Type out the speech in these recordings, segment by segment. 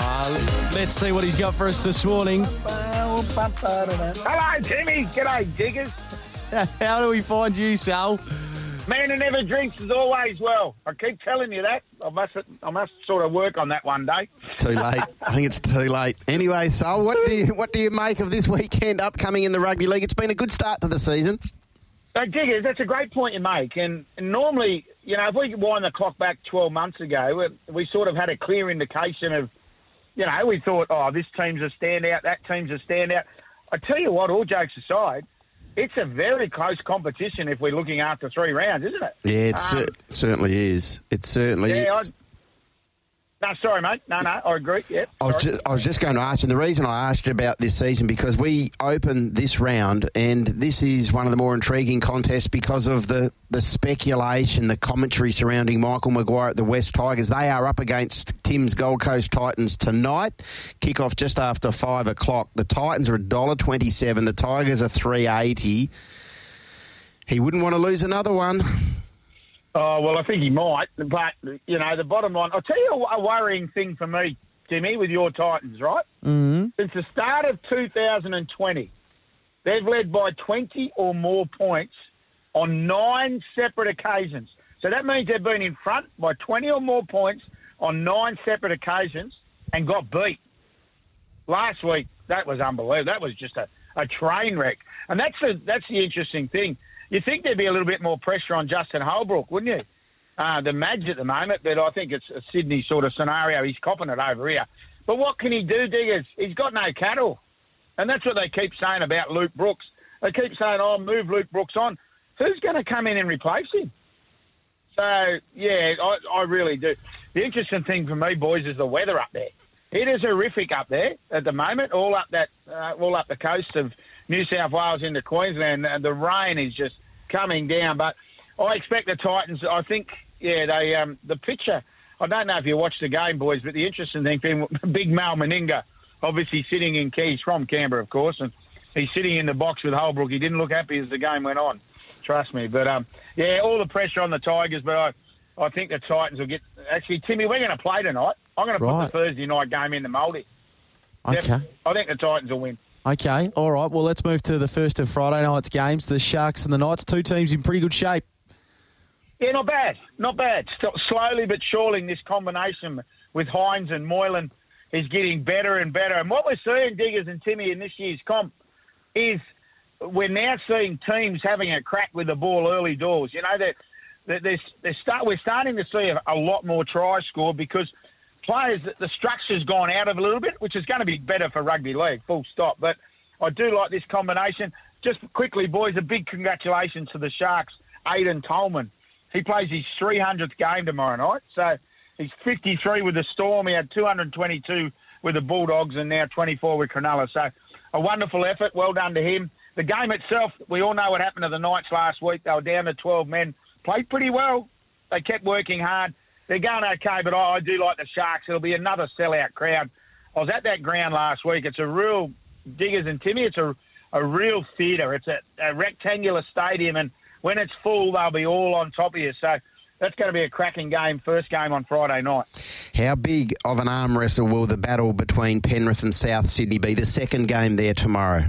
Uh, let's see what he's got for us this morning. Hello, Timmy. G'day, diggers. How do we find you, Sal? Man who never drinks is always well. I keep telling you that. I must, I must sort of work on that one day. Too late. I think it's too late. Anyway, so what do you what do you make of this weekend upcoming in the rugby league? It's been a good start to the season. Uh, so, diggers, that's a great point you make. And, and normally, you know, if we wind the clock back 12 months ago, we, we sort of had a clear indication of, you know, we thought, oh, this team's a standout, that team's a standout. I tell you what, all jokes aside, it's a very close competition if we're looking after three rounds, isn't it? Yeah, it Um, cer- certainly is. It certainly Yeah, is. I, no, sorry, mate. No, no, I agree. Yep. I was, just, I was just going to ask and the reason I asked you about this season because we open this round, and this is one of the more intriguing contests because of the, the speculation, the commentary surrounding Michael Maguire at the Wests Tigers. They are up against Tim's Gold Coast Titans tonight. Kick off just after five o'clock. The Titans are a dollar twenty-seven. The Tigers are three eighty. He wouldn't want to lose another one. Oh, well, I think he might. But, you know, the bottom line, I'll tell you a worrying thing for me, Jimmy, with your Titans, right? Mm-hmm. Since the start of 2020, they've led by 20 or more points on nine separate occasions. So that means they've been in front by 20 or more points on nine separate occasions and got beat. Last week, that was unbelievable. That was just a, a train wreck. And that's the, that's the interesting thing. You think there'd be a little bit more pressure on Justin Holbrook, wouldn't you? Uh, the Madge at the moment, but I think it's a Sydney sort of scenario. He's copping it over here. But what can he do, Diggers? He's got no cattle. And that's what they keep saying about Luke Brooks. They keep saying, oh, move Luke Brooks on. Who's going to come in and replace him? So, yeah, I, I really do. The interesting thing for me, boys, is the weather up there. It is horrific up there at the moment, all up that, uh, all up the coast of New South Wales into Queensland. And the rain is just coming down. But I expect the Titans. I think, yeah, they um, the pitcher. I don't know if you watched the game, boys, but the interesting thing, being Big Mal Meninga, obviously sitting in Keys from Canberra, of course, and he's sitting in the box with Holbrook. He didn't look happy as the game went on. Trust me. But um, yeah, all the pressure on the Tigers, but I. I think the Titans will get. Actually, Timmy, we're going to play tonight. I'm going to put Right. the Thursday night game in the multi. Okay. I think the Titans will win. Okay. All right. Well, let's move to the first of Friday night's games. The Sharks and the Knights. Two teams in pretty good shape. Yeah, not bad. Not bad. Slowly but surely, this combination with Hynes and Moylan is getting better and better. And what we're seeing, Diggers and Timmy, in this year's comp is we're now seeing teams having a crack with the ball early doors. You know, that they're, they're, they're start, we're starting to see a, a lot more tries scored because players, the structure's gone out of a little bit, which is going to be better for rugby league, full stop. But I do like this combination. Just quickly, boys, a big congratulations to the Sharks, Aiden Tolman. He plays his 300th game tomorrow night. So he's 53 with the Storm. He had 222 with the Bulldogs and now 24 with Cronulla. So a wonderful effort. Well done to him. The game itself, we all know what happened to the Knights last week. They were down to 12 men. Played pretty well. They kept working hard. They're going okay, but I, I do like the Sharks. It'll be another sellout crowd. I was at that ground last week. It's a real, Diggers and Timmy, it's a, a real theatre. It's a, a rectangular stadium, and when it's full, they'll be all on top of you. So that's going to be a cracking game, first game on Friday night. How big of an arm wrestle will the battle between Penrith and South Sydney be? The second game there tomorrow.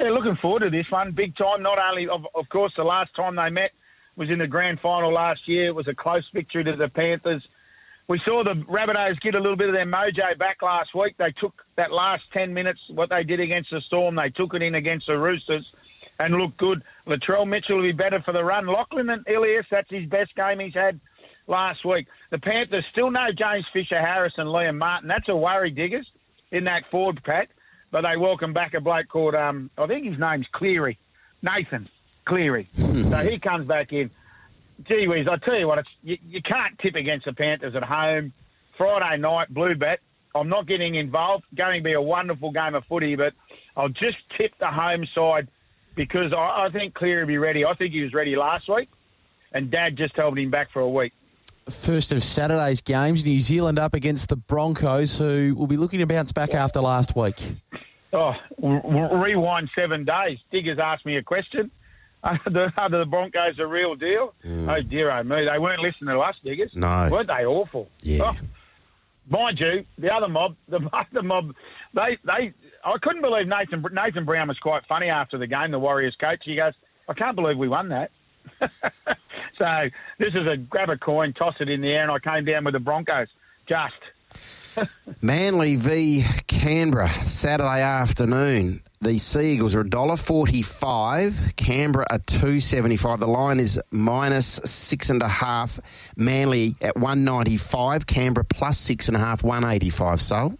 Yeah, looking forward to this one. Big time. Not only, of, of course, the last time they met was in the grand final last year. It was a close victory to the Panthers. We saw the Rabbitohs get a little bit of their mojo back last week. They took that last 10 minutes, what they did against the Storm, they took it in against the Roosters and looked good. Latrell Mitchell will be better for the run. Lachlan and Ilias, that's his best game he's had last week. The Panthers still no James Fisher Harris and Liam Martin. That's a worry, diggers, in that forward pack. But they welcome back a bloke called, um, I think his name's Cleary, Nathan Cleary. so he comes back in. Gee whiz, I tell you what, it's, you, you can't tip against the Panthers at home. Friday night, BlueBet. I'm not getting involved. Going to be a wonderful game of footy, but I'll just tip the home side because I, I think Cleary will be ready. I think he was ready last week, and Dad just held him back for a week. First of Saturday's games, New Zealand up against the Broncos, who will be looking to bounce back after last week. Oh, w- w- rewind seven days. Diggers asked me a question. Are the, are the Broncos a real deal? Oh, dear oh me. They weren't listening to us, Diggers. No. Weren't they awful? Yeah. Oh, mind you, the other mob, the other mob, they, they, I couldn't believe Nathan, Nathan Brown was quite funny after the game, the Warriors coach. He goes, I can't believe we won that. so this is a grab a coin, toss it in the air, and I came down with the Broncos. Just. Manly v Canberra, Saturday afternoon. The Sea Eagles are $1.45. Canberra are two seventy five. The line is minus six and a half. Manly at one ninety five. Canberra plus six and a half, one eighty five. So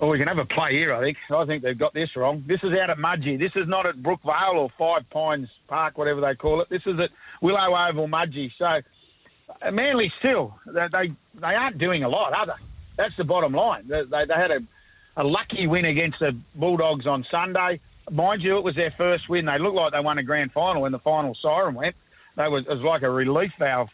Well, we can have a play here, I think. I think they've got this wrong. This is out at Mudgee. This is not at Brookvale or Five Pines Park, whatever they call it. This is at Willow Oval, Mudgee. So, uh, Manly still, they, they, they aren't doing a lot, are they? That's the bottom line. They, they, they had a, a lucky win against the Bulldogs on Sunday. Mind you, it was their first win. They looked like they won a grand final when the final siren went. They was, it was like a relief valve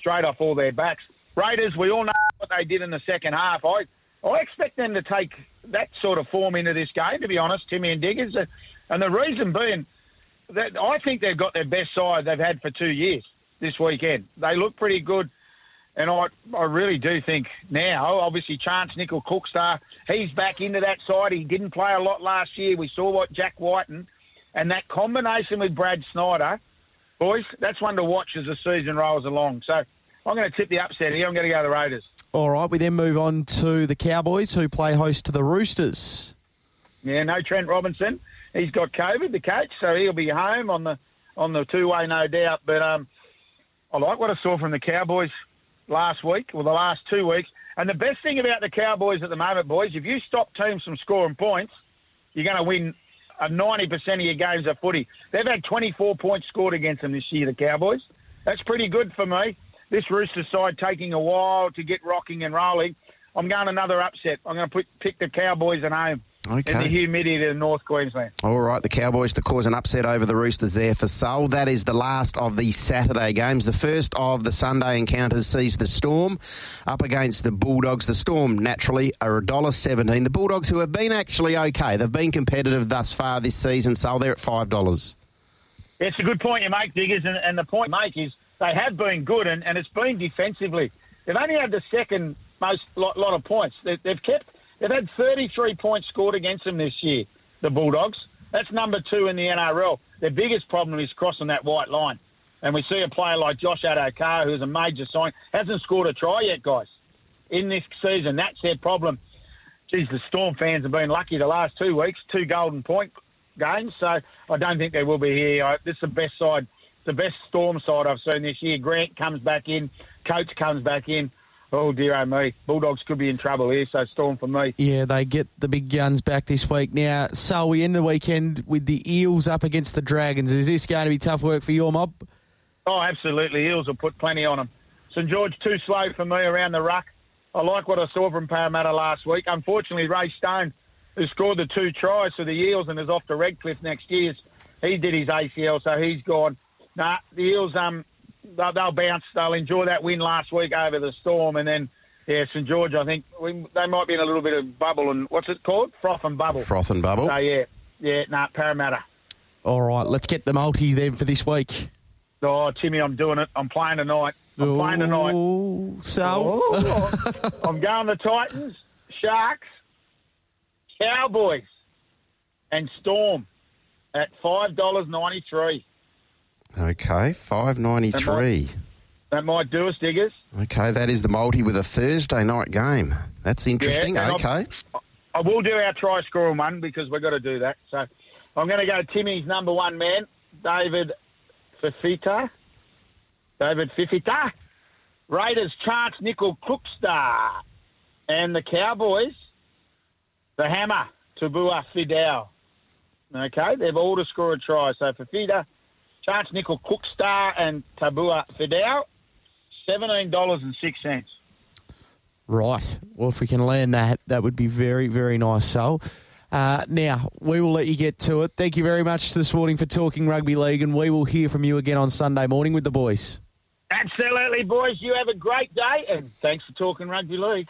straight off all their backs. Raiders, we all know what they did in the second half. I, I expect them to take that sort of form into this game, to be honest, Timmy and Diggers. Uh, And the reason being that I think they've got their best side they've had for two years this weekend. They look pretty good. And I, I really do think now, obviously, Chance Nickel Cookstar, he's back into that side. He didn't play a lot last year. We saw what Jack Wighton and that combination with Brad Schneider, boys, that's one to watch as the season rolls along. So I'm going to tip the upset here. I'm going to go the Raiders. All right, we then move on to the Cowboys, who play host to the Roosters. Yeah, no Trent Robinson. He's got COVID, the coach, so he'll be home on the on the two way, no doubt. But um, I like what I saw from the Cowboys last week, or the last two weeks. And the best thing about the Cowboys at the moment, boys, if you stop teams from scoring points, you're going to win a 90% of your games of footy. They've had 24 points scored against them this year, the Cowboys. That's pretty good for me. This Rooster side taking a while to get rocking and rolling. I'm going another upset. I'm going to put, pick the Cowboys at home in the humidity of North Queensland. All right, the Cowboys to cause an upset over the Roosters there for Seoul. That is the last of the Saturday games. The first of the Sunday encounters sees the Storm up against the Bulldogs. The Storm, naturally, are $1.17. The Bulldogs, who have been actually okay, they've been competitive thus far this season, Seoul, they're at $5. It's a good point you make, Diggers, and, and the point you make is they have been good, and, and it's been defensively. They've only had the second most lot, lot of points. They, they've kept they've had 33 points scored against them this year. The Bulldogs. That's number two in the NRL. Their biggest problem is crossing that white line, and we see a player like Josh Addo-Carr, who's a major sign, hasn't scored a try yet, guys, in this season. That's their problem. Geez, the Storm fans have been lucky the last two weeks, two golden point games. So I don't think they will be here. This is the best side, the best Storm side I've seen this year. Grant comes back in, Coach comes back in. Oh dear, oh me, Bulldogs could be in trouble here. So Storm for me. Yeah, they get the big guns back this week. Now, so we end the weekend with the Eels up against the Dragons. Is this going to be tough work for your mob? Oh, absolutely. Eels will put plenty on them. St George too slow for me around the ruck. I like what I saw from Parramatta last week. Unfortunately, Ray Stone, who scored the two tries for the Eels and is off to Redcliffe next year, he did his ACL, so he's gone. Nah, the Eels, um, they'll, they'll bounce. They'll enjoy that win last week over the Storm, and then yeah, St George. I think we, they might be in a little bit of bubble and what's it called? Froth and bubble. Froth and bubble. So yeah, yeah, nah, Parramatta. All right, let's get the multi then for this week. Oh, Timmy, I'm doing it. I'm playing tonight. I'm playing tonight. So Oh, I'm going the Titans, Sharks, Cowboys, and Storm at five dollars ninety three. Okay, five ninety three. That might do us, diggers. Okay, that is the multi with a Thursday night game. That's interesting. Yeah, okay. I will do our try scoring one because we've got to do that. So I'm going to go Timmy's number one man, David Fifita. David Fifita. Raiders, Chance Nickel Crookstar. And the Cowboys, the Hammer, Tabuai-Fidow. Okay, they've all to score a try. So Fifita, Chance Nickel Cookstar and Tabua Fidel, $17.06. Right. Well, if we can land that, that would be very, very nice, So, Uh, now, we will let you get to it. Thank you very much this morning for talking rugby league, and we will hear from you again on Sunday morning with the boys. Absolutely, boys. You have a great day, and thanks for talking rugby league.